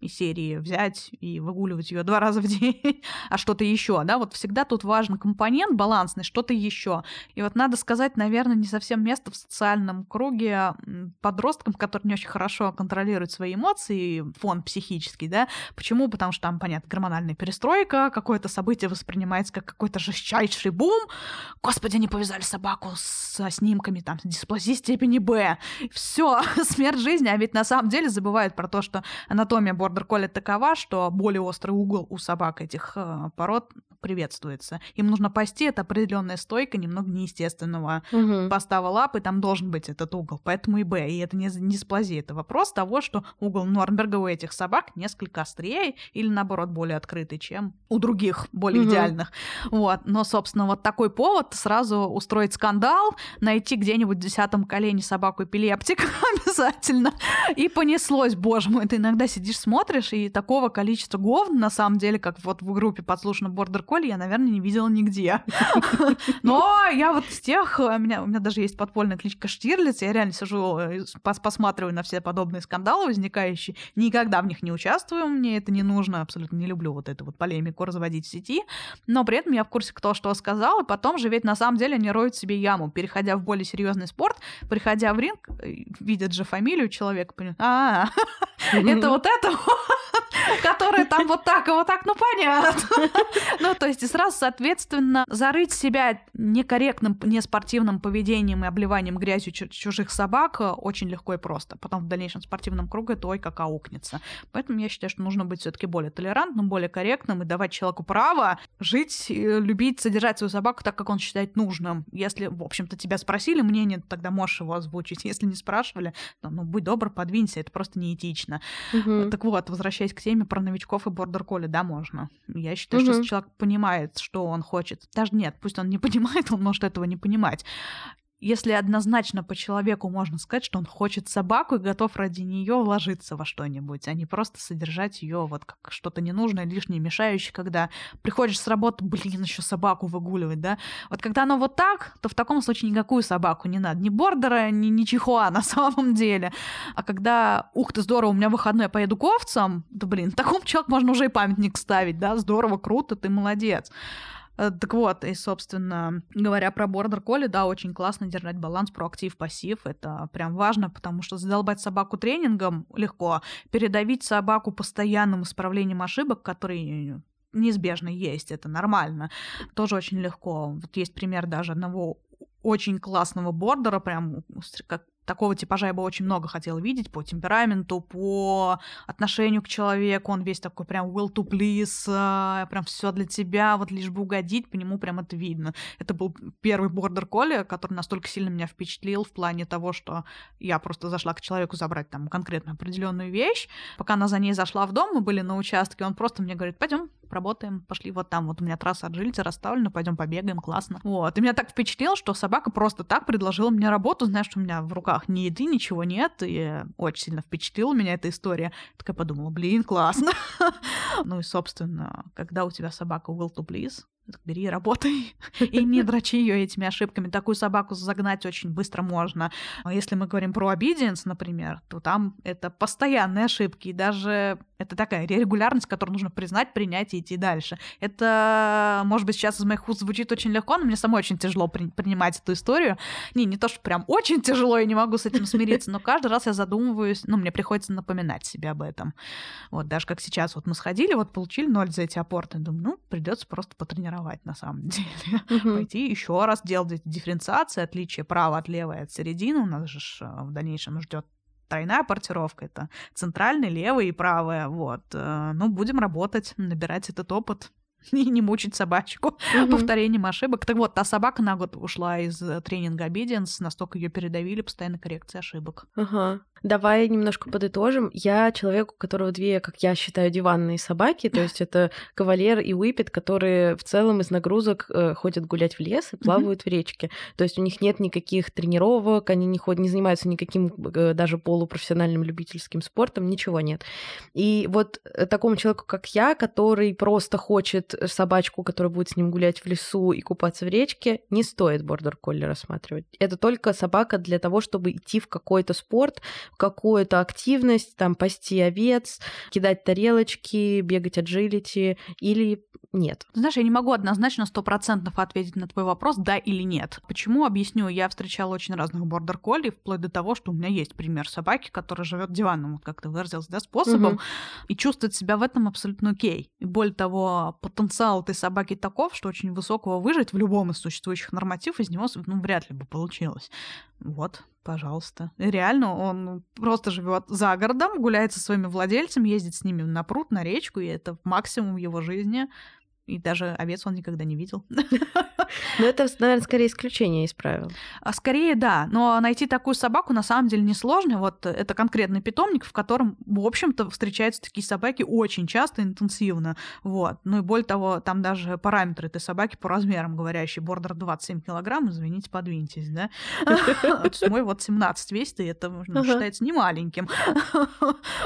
из серии взять и выгуливать ее два раза в день, а что-то еще, да, вот всегда тут важен компонент балансный, что-то еще. И вот надо сказать, наверное, не совсем место в социальном круге подросткам, которые не очень хорошо контролируют свои эмоции, фон психический, да. Почему? Потому что там, понятно, гормональная перестройка, какое-то событие воспринимается как какой-то жестчайший бум. Господи, они повязали собаку со снимками там дисплазии степени Б. Все, смерть жизни, а ведь на самом деле забывают про то, что анатомия бордер колли такова, что более острый угол у собак этих э, пород приветствуется. Им нужно пасти, это определенная стойка немного неестественного угу. постава лапы, там должен быть этот угол, поэтому и Б. И это не, не дисплазия, это вопрос того, что угол Норнберга у этих собак несколько острее или, наоборот, более открытый, чем у других, более угу. идеальных. Вот. Но, собственно, вот такой повод сразу устроить скандал, найти где-нибудь в десятом колене собаку эпилептика обязательно. И понеслось, боже мой, ты иногда сидишь, смотришь, и такого количества говн, на самом деле, как вот в группе подслушано Border Колли, я, наверное, не видела нигде. Но я вот с тех, у меня, у меня даже есть подпольная кличка Штирлиц, я реально сижу, э, пос посматриваю на все подобные скандалы возникающие, никогда в них не участвую, мне это не нужно, абсолютно не люблю вот эту вот полемику разводить в сети, но при этом я в курсе, кто что сказал, и потом же ведь на самом деле они роют себе яму, переходя в более серьезный спорт, приходя в ринг, э, видят же фамилию человека, понимают, а, это вот это которые там вот так и вот так, ну понятно. Ну, то есть и сразу, соответственно, зарыть себя некорректным, неспортивным поведением и обливанием грязью чужих собак э, очень легко и просто. Потом в дальнейшем спортивном круге это ой как аукнется. Поэтому я считаю, что нужно быть все таки более толерантным, более корректным и давать человеку право жить, любить, содержать свою собаку так, как он считает нужным. Если, в общем-то, тебя спросили мнение, тогда можешь его озвучить. Если не спрашивали, то, ну, будь добр, подвинься, это просто неэтично. Угу. Так вот, возвращаясь к теме про новичков и бордер колли, да, можно. Я считаю, угу. что если человек понимает, что он хочет, даже нет, пусть он не понимает, он может этого не понимать. Если однозначно по человеку можно сказать, что он хочет собаку и готов ради нее вложиться во что-нибудь, а не просто содержать ее вот как что-то ненужное, лишнее, мешающее, когда приходишь с работы, блин, еще собаку выгуливать, да? Вот когда оно вот так, то в таком случае никакую собаку не надо, ни бордера, ни, ни чихуа на самом деле. А когда, ух ты, здорово, у меня выходной, я поеду к овцам, да блин, такому человеку можно уже и памятник ставить, да, здорово, круто, ты молодец. Э, так вот, и, собственно, говоря про бордер колли, да, очень классно держать баланс проактив-пассив. Это прям важно, потому что задолбать собаку тренингом легко, передавить собаку постоянным исправлением ошибок, которые неизбежно есть, это нормально, тоже очень легко. Вот есть пример даже одного очень классного бордера, прям как такого типажа я бы очень много хотела видеть по темпераменту, по отношению к человеку. Он весь такой прям will to please, э, прям все для тебя, вот лишь бы угодить, по нему прям это видно. Это был первый бордер колли, который настолько сильно меня впечатлил в плане того, что я просто зашла к человеку забрать там конкретно определенную вещь. Пока она за ней зашла в дом, мы были на участке, он просто мне говорит, пойдем, работаем, пошли вот там, вот у меня трасса от жильца расставлена, пойдем побегаем, классно. Вот. И меня так впечатлило, что собака просто так предложила мне работу, знаешь, что у меня в руках ни еды, ничего нет, и очень сильно впечатлила меня эта история. Такая подумала, блин, классно. ну и, собственно, когда у тебя собака will to please, бери работай, и не дрочи ее этими ошибками. Такую собаку загнать очень быстро можно. Если мы говорим про obedience, например, то там это постоянные ошибки, и даже это такая регулярность, которую нужно признать, принять и идти дальше. Это, может быть, сейчас из моих уст звучит очень легко, но мне самой очень тяжело при- принимать эту историю. Не, не то, что прям очень тяжело, я не могу с этим смириться, но каждый раз я задумываюсь, ну, мне приходится напоминать себе об этом. Вот даже как сейчас, вот мы сходили, вот получили ноль за эти апорты, думаю, ну, придется просто потренировать на самом деле. Uh-huh. Пойти еще раз делать дифференциации, отличие права от левой от середины. У нас же э, в дальнейшем ждет тройная портировка, это центральный, левый и правая, вот. Э, ну, будем работать, набирать этот опыт и не мучить собачку mm-hmm. повторением ошибок. Так вот, та собака на год ушла из э, тренинга Obedience, настолько ее передавили, постоянно коррекция ошибок. Ага. Давай немножко подытожим. Я человек, у которого две, как я считаю, диванные собаки, то есть это кавалер и уипет, которые в целом из нагрузок э, ходят гулять в лес и плавают mm-hmm. в речке. То есть у них нет никаких тренировок, они не ходят, не занимаются никаким э, даже полупрофессиональным любительским спортом, ничего нет. И вот э, такому человеку, как я, который просто хочет собачку, которая будет с ним гулять в лесу и купаться в речке, не стоит бордер-колли рассматривать. Это только собака для того, чтобы идти в какой-то спорт, какую-то активность, там, пасти овец, кидать тарелочки, бегать аджилити или нет. Знаешь, я не могу однозначно стопроцентно ответить на твой вопрос, да или нет. Почему? Объясню. Я встречала очень разных бордер колли, вплоть до того, что у меня есть пример собаки, которая живет диванным, вот как ты выразился, да, способом, угу. и чувствует себя в этом абсолютно окей. И более того, потенциал этой собаки таков, что очень высокого выжить в любом из существующих нормативов из него ну, вряд ли бы получилось. Вот, пожалуйста. Реально, он просто живет за городом, гуляет со своими владельцами, ездит с ними на пруд, на речку, и это максимум его жизни. И даже овец он никогда не видел. Но это, наверное, скорее исключение из правил. А скорее, да. Но найти такую собаку на самом деле несложно. Вот это конкретный питомник, в котором, в общем-то, встречаются такие собаки очень часто, интенсивно. Вот. Ну и более того, там даже параметры этой собаки по размерам говорящие. Бордер 27 килограмм, извините, подвиньтесь, да? Мой вот 17 весит, и это считается не маленьким.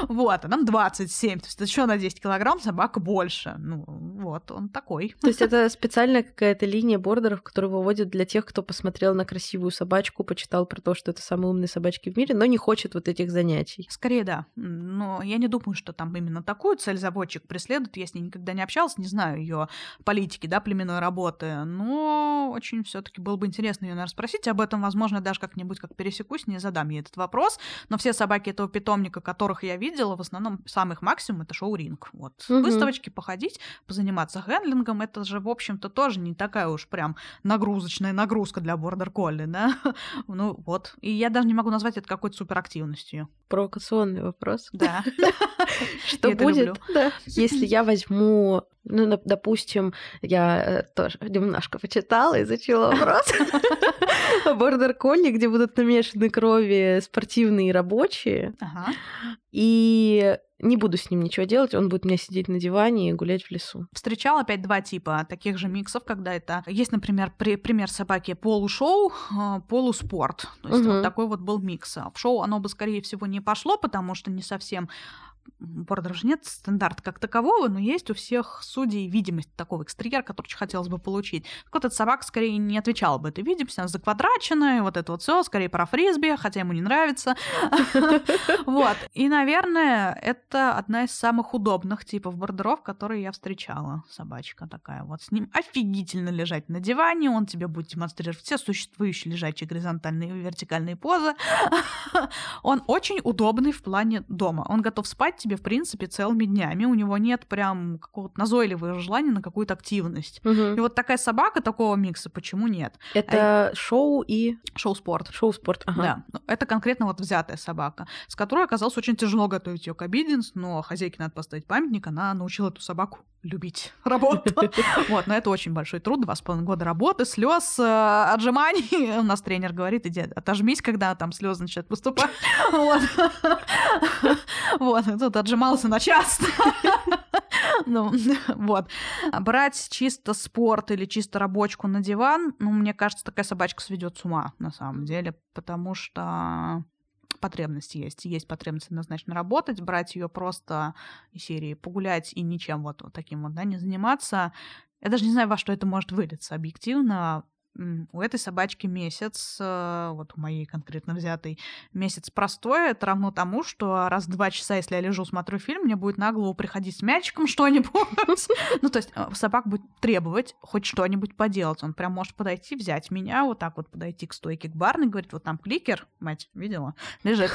Вот, а нам 27. То есть еще на 10 килограмм собака больше. Ну, вот, он такой. То есть это специальная какая-то линия бордеров, которую выводят для тех, кто посмотрел на красивую собачку, почитал про то, что это самые умные собачки в мире, но не хочет вот этих занятий. Скорее, да. Но я не думаю, что там именно такую цель заводчик преследует. Я с ней никогда не общалась, не знаю ее политики, да, племенной работы. Но очень все таки было бы интересно ее, наверное, спросить об этом. Возможно, даже как-нибудь как пересекусь, не задам ей этот вопрос. Но все собаки этого питомника, которых я видела, в основном самых максимум это шоу-ринг. Вот. Угу. Выставочки походить, позаниматься хендлингом, это же, в общем-то, тоже не такая уж прям нагрузочная нагрузка для бордер колли, да? ну вот. И я даже не могу назвать это какой-то суперактивностью. Провокационный вопрос. Да. Что будет, если я возьму Ну, допустим, я э, тоже немножко почитала, изучила вопрос. Бордер колли, где будут намешаны крови спортивные и рабочие. И не буду с ним ничего делать, он будет у меня сидеть на диване и гулять в лесу. Встречал опять два типа таких же миксов, когда это есть, например, при, пример собаки полушоу, а, полуспорт. То есть угу. вот такой вот был микс. В шоу оно бы, скорее всего, не пошло, потому что не совсем бордеров же нет стандарта как такового, но есть у всех судей видимость такого экстерьера, который очень хотелось бы получить. Так вот, эта собака скорее не отвечала бы этой видимости, она заквадраченная, вот это вот все, скорее про фрисби, хотя ему не нравится. Вот. И, наверное, это одна из самых удобных типов бордеров, которые я встречала. Собачка такая вот. С ним офигительно лежать на диване, он тебе будет демонстрировать все существующие лежачие горизонтальные и вертикальные позы. Он очень удобный в плане дома. Он готов спать спать тебе, в принципе, целыми днями. У него нет прям какого-то назойливого желания на какую-то активность. Угу. И вот такая собака такого микса, почему нет? Это а... шоу и... Шоу-спорт. Шоу-спорт, ага. Да. Ну, это конкретно вот взятая собака, с которой оказалось очень тяжело готовить ее к обиденс, но хозяйке надо поставить памятник, она научила эту собаку любить работу. Вот, но это очень большой труд, два с половиной года работы, слез, э, отжиманий. У нас тренер говорит, иди отожмись, когда там слезы начинают поступать. Вот. Вот, тут отжимался на час. Ну, вот. Брать чисто спорт или чисто рабочку на диван, ну, мне кажется, такая собачка сведет с ума, на самом деле, потому что потребность есть. Есть потребность однозначно работать, брать ее просто из серии погулять и ничем вот, вот таким вот, да, не заниматься. Я даже не знаю, во что это может вылиться объективно. У этой собачки месяц, э, вот у моей конкретно взятой, месяц простой, это равно тому, что раз в два часа, если я лежу, смотрю фильм, мне будет на голову приходить с мячиком что-нибудь. Ну, то есть э, собак будет требовать хоть что-нибудь поделать. Он прям может подойти, взять меня, вот так вот подойти к стойке к барной, говорит, вот там кликер, мать, видела, лежит.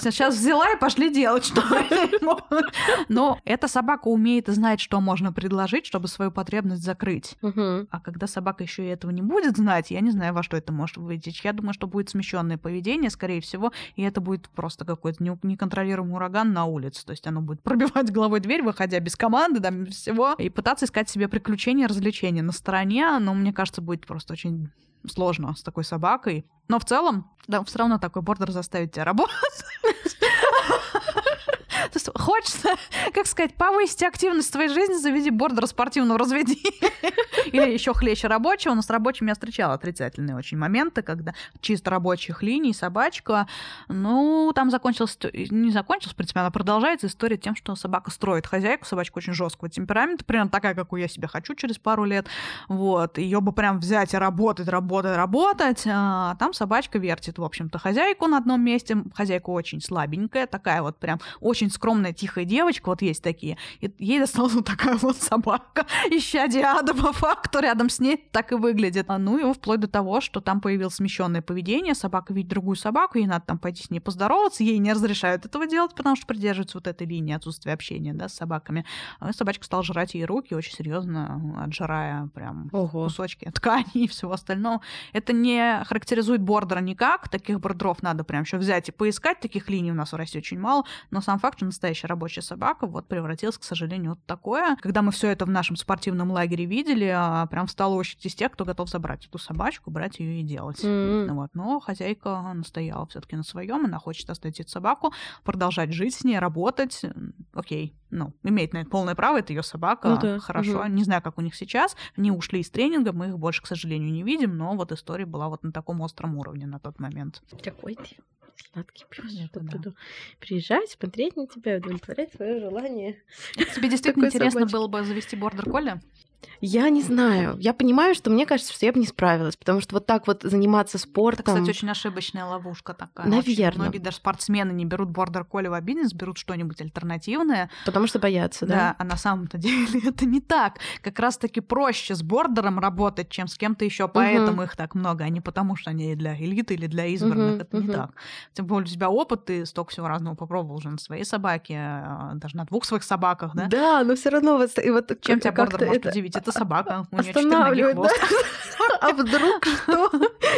Сейчас взяла и пошли делать что Но эта собака умеет и знает, что можно предложить, чтобы свою потребность закрыть. А когда собака собака еще и этого не будет знать, я не знаю, во что это может вытечь. Я думаю, что будет смещенное поведение, скорее всего, и это будет просто какой-то неконтролируемый ураган на улице. То есть оно будет пробивать головой дверь, выходя без команды, без всего, и пытаться искать себе приключения, развлечения на стороне, но мне кажется, будет просто очень сложно с такой собакой. Но в целом, да, все равно такой бордер заставит тебя работать. То есть хочется, как сказать, повысить активность твоей жизни, заведи бордер спортивного разведения. Или еще хлеще рабочего. Но с рабочим я встречала отрицательные очень моменты, когда чисто рабочих линий, собачка. Ну, там закончилась, не закончилась, в принципе, она продолжается история тем, что собака строит хозяйку. Собачка очень жесткого темперамента, примерно такая, какую я себе хочу через пару лет. Вот. Ее бы прям взять и работать, работать, работать. А там собачка вертит, в общем-то, хозяйку на одном месте. Хозяйка очень слабенькая, такая вот прям очень скромная, тихая девочка, вот есть такие, и ей досталась вот такая вот собака, ища ада по факту, рядом с ней так и выглядит. А, ну и вплоть до того, что там появилось смещенное поведение, собака видит другую собаку, ей надо там пойти с ней поздороваться, ей не разрешают этого делать, потому что придерживаются вот этой линии отсутствия общения, да, с собаками. А собачка стала жрать ей руки, очень серьезно отжирая прям Ого. кусочки ткани и всего остального. Это не характеризует бордера никак, таких бордеров надо прям еще взять и поискать, таких линий у нас в России очень мало, но сам факт, что настоящая рабочая собака вот превратилась, к сожалению, вот такое. Когда мы все это в нашем спортивном лагере видели, а, прям встала очередь из тех, кто готов забрать эту собачку, брать ее и делать. Mm-hmm. Вот. Но хозяйка настояла все-таки на своем, она хочет оставить собаку, продолжать жить с ней, работать. Окей, ну, имеет на это полное право, это ее собака, ну, да. хорошо. Угу. Не знаю, как у них сейчас. Они ушли из тренинга, мы их больше, к сожалению, не видим, но вот история была вот на таком остром уровне на тот момент. Какой ты сладкий пес. Это да. буду приезжать, смотреть на тебя, удовлетворять свое желание. Тебе действительно интересно было бы завести бордер колли? Я не знаю. Я понимаю, что мне кажется, что я бы не справилась, потому что вот так вот заниматься спортом... Это, кстати, очень ошибочная ловушка такая. Наверное. Очень многие даже спортсмены не берут бордер колли в бизнес, берут что-нибудь альтернативное. Потому что боятся, да? Да, а на самом-то деле это не так. Как раз-таки проще с бордером работать, чем с кем-то еще, поэтому угу. их так много, а не потому, что они для элиты или для избранных. Угу, это угу. не так. Тем более у тебя опыт, ты столько всего разного попробовал уже на своей собаке, а, даже на двух своих собаках, да? Да, но все равно вот, и вот чем тебя бордер может удивить? Ведь это собака, у нее четыре хвост. А вдруг что?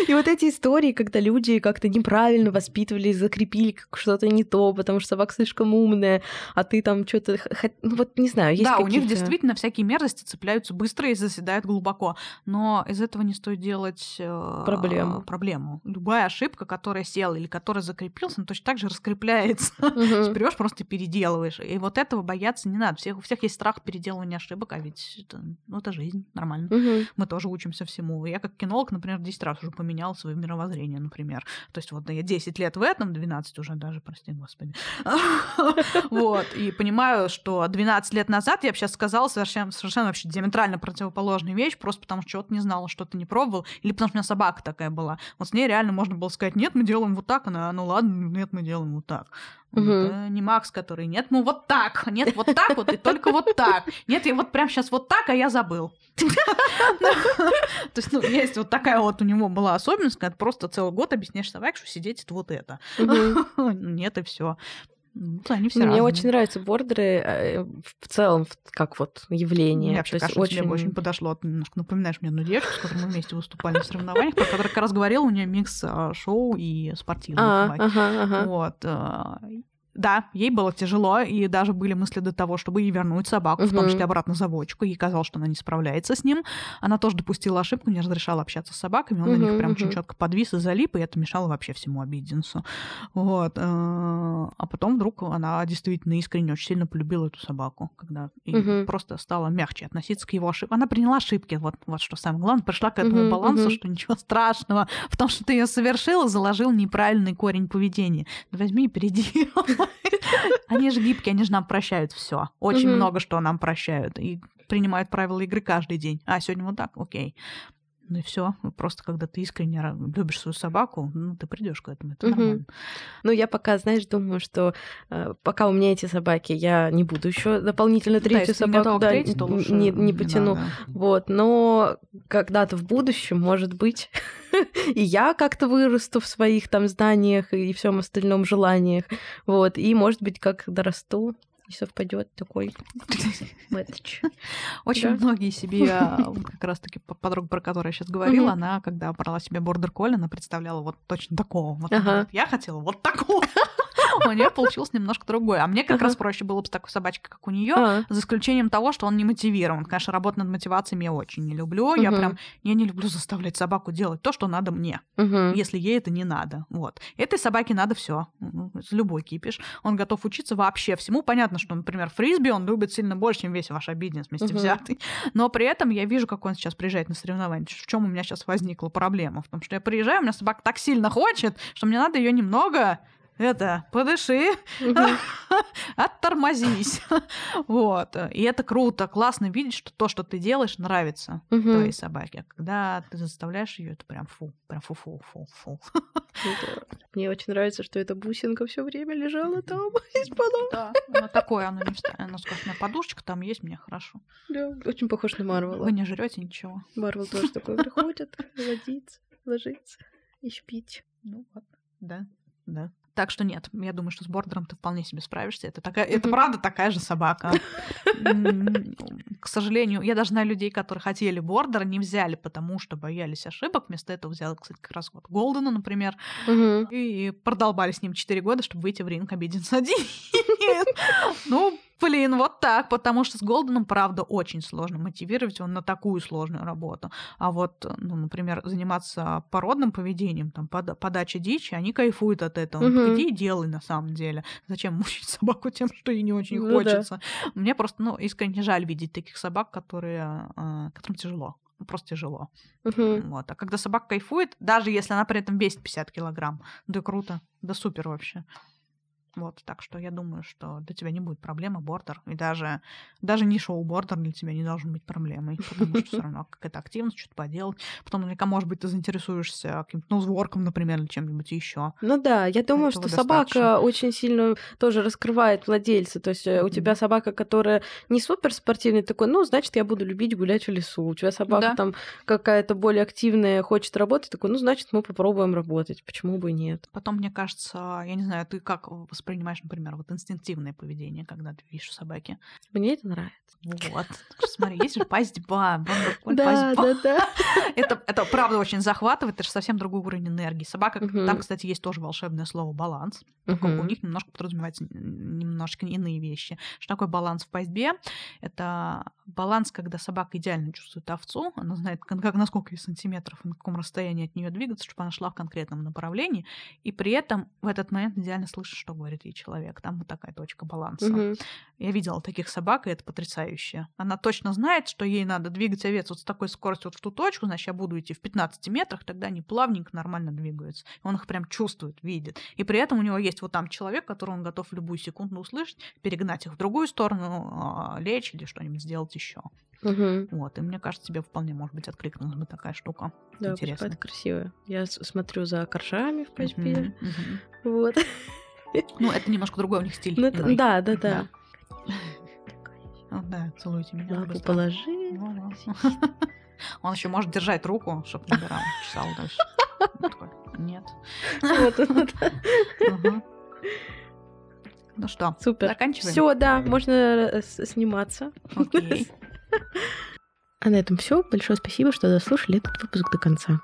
И вот эти истории, когда люди как-то неправильно воспитывали, закрепили что-то не то, потому что собака слишком умная, а ты там что-то... Ну вот не знаю, есть Да, у них действительно всякие мерзости цепляются быстро и заседают глубоко. Но из этого не стоит делать э, проблему. проблему. Любая ошибка, которая села или которая закрепилась, она точно так же раскрепляется. Берешь, просто переделываешь. И вот этого бояться не надо. Всех, у всех есть страх переделывания ошибок, а ведь это, ну, это жизнь, нормально. Угу. Мы тоже учимся всему. Я как кинолог, например, 10 раз уже поменял свое мировоззрение, например. То есть вот я 10 лет в этом, 12 уже даже, прости господи. Вот. И понимаю, что 12 лет назад я бы сейчас сказала совершенно, совершенно вообще диаметрально противоположную вещь, просто потому что чего-то не знала, что-то не пробовал, или потому что у меня собака такая была. Вот с ней реально можно было сказать, нет, мы делаем вот так, она, ну ладно, нет, мы делаем вот так. Угу. Это не Макс, который нет, ну вот так, нет, вот так вот и только вот так. Нет, я вот прям сейчас вот так, а я забыл. То есть, ну, есть вот такая вот у него была особенность, когда просто целый год объясняешь собаке, что сидеть это вот это. Нет, и все. Ну, они все Мне разные. очень нравятся бордеры э, в целом, как вот явление. Мне вообще кажется, очень... тебе очень подошло. Ты немножко напоминаешь мне одну девушку, с которой мы вместе выступали на соревнованиях, про которую как раз говорила, у нее микс а, шоу и спортивного. А, ага, ага. Вот. Да, ей было тяжело, и даже были мысли до того, чтобы ей вернуть собаку, угу. в том числе обратно заводчику. Ей казалось, что она не справляется с ним. Она тоже допустила ошибку, не разрешала общаться с собаками. Он угу, на них прям угу. очень четко подвис и залип, и это мешало вообще всему обиденцу. Вот. Э, а потом вдруг она действительно искренне очень сильно полюбила эту собаку, когда угу. просто стала мягче относиться к его ошибкам. Она приняла ошибки, вот, вот что самое главное, пришла к этому угу, балансу, угу. что ничего страшного в том, что ты ее совершила, заложил неправильный корень поведения. Да возьми и переделай. Они же гибкие, они же нам прощают все. Очень много что нам прощают. И принимают правила игры каждый день. А, сегодня вот так, окей. Ну и все. Просто когда ты искренне любишь свою собаку, ну, ты придешь к этому. Это угу. нормально. Ну, я пока, знаешь, думаю, что э, пока у меня эти собаки, я не буду еще дополнительно третью да, собаку да, третью, не, не, не потяну. Не вот. Но когда-то в будущем, может быть, и я как-то вырасту в своих там знаниях и всем остальном желаниях. Вот. И, может быть, как дорасту, не совпадет такой мэтч. Очень многие себе, а, как раз-таки подруга, про которую я сейчас говорила, она, когда брала себе бордер колли, она представляла вот точно такого. Вот я хотела вот такого. У нее получилось немножко другое. А мне как раз проще было бы с такой собачкой, как у нее, за исключением того, что он не мотивирован. Конечно, работать над мотивацией я очень не люблю. Я прям, я не люблю заставлять собаку делать то, что надо мне, если ей это не надо. Вот. Этой собаке надо все. Любой кипиш. Он готов учиться вообще всему. Понятно, что, например, фрисби он любит сильно больше, чем весь ваш обиденец вместе взятый. Но при этом я вижу, как он сейчас приезжает на соревнования. В чем у меня сейчас возникла проблема? В том, что я приезжаю, у меня собака так сильно хочет, что мне надо ее немного это, подыши, оттормозись. вот. И это круто, классно видеть, что то, что ты делаешь, нравится твоей собаке. Когда ты заставляешь ее, это прям фу, прям фу-фу-фу-фу. Мне очень нравится, что эта бусинка все время лежала там из-под Да, такое, она не встает. Она скажет, подушечка там есть, мне хорошо. Да, очень похож на Марвела. Вы не жрете ничего. Марвел тоже такой приходит, ложится, ложится и спить. Ну вот, да, да. Так что нет, я думаю, что с бордером ты вполне себе справишься. Это, такая, это правда такая же собака. К сожалению, я даже знаю людей, которые хотели бордер, не взяли, потому что боялись ошибок. Вместо этого взяли, кстати, как раз вот Голдена, например, и продолбали с ним 4 года, чтобы выйти в ринг обидеться один. Ну, Блин, вот так, потому что с Голденом, правда, очень сложно мотивировать его на такую сложную работу. А вот, ну, например, заниматься породным поведением, там, под, подача дичи, они кайфуют от этого. Угу. Иди и делай на самом деле. Зачем мучить собаку тем, что ей не очень ну, хочется? Да. Мне просто, ну, искренне жаль видеть таких собак, которые, э, которым тяжело просто тяжело. Uh-huh. Вот. А когда собака кайфует, даже если она при этом весит 50 килограмм, да круто, да супер вообще. Вот, так что я думаю, что для тебя не будет проблемы бордер. И даже, даже не шоу-бордер для тебя не должен быть проблемой, потому что все равно какая-то активность, что-то поделать. Потом наверняка, может быть, ты заинтересуешься каким-то ноузворком, например, или чем-нибудь еще. Ну да, я думаю, Этого что достаточно. собака очень сильно тоже раскрывает владельца. То есть mm-hmm. у тебя собака, которая не супер спортивная, такой, ну, значит, я буду любить гулять в лесу. У тебя собака да. там какая-то более активная, хочет работать, такой, ну, значит, мы попробуем работать. Почему бы и нет? Потом, мне кажется, я не знаю, ты как воспринимаешь, например, вот инстинктивное поведение, когда ты видишь у собаки? Мне это нравится. Вот. Смотри, есть же пастьба, да, да, да. Это, это правда очень захватывает, это же совсем другой уровень энергии. Собака, угу. там, кстати, есть тоже волшебное слово баланс. Угу. У них немножко подразумевается немножко иные вещи. Что такое баланс в пастьбе? Это баланс, когда собака идеально чувствует овцу, она знает, как, насколько ей сантиметров и на каком расстоянии от нее двигаться, чтобы она шла в конкретном направлении, и при этом в этот момент идеально слышит, что говорит ей человек. Там вот такая точка баланса. Угу. Я видела таких собак, и это потрясающе. Она точно знает, что ей надо двигать овец вот с такой скоростью вот в ту точку, значит, я буду идти в 15 метрах, тогда они плавненько, нормально двигаются. Он их прям чувствует, видит. И при этом у него есть вот там человек, которого он готов в любую секунду услышать, перегнать их в другую сторону, а, лечь или что-нибудь сделать еще. Угу. Вот, и мне кажется, тебе вполне, может быть, откликнулась бы такая штука. Да, Интересно. это красиво. Я смотрю за коржами в Пачпе. Угу, угу. Вот. Ну, это немножко другой у них стиль. Ну, да, да, да. Ну, да, целуйте меня. Лапу положи. Он еще может держать руку, чтобы не брал, чесал дальше. Нет. Ну что, супер. Заканчиваем. Все, да, можно э, сниматься. Окей. А на этом все. Большое спасибо, что дослушали этот выпуск до конца.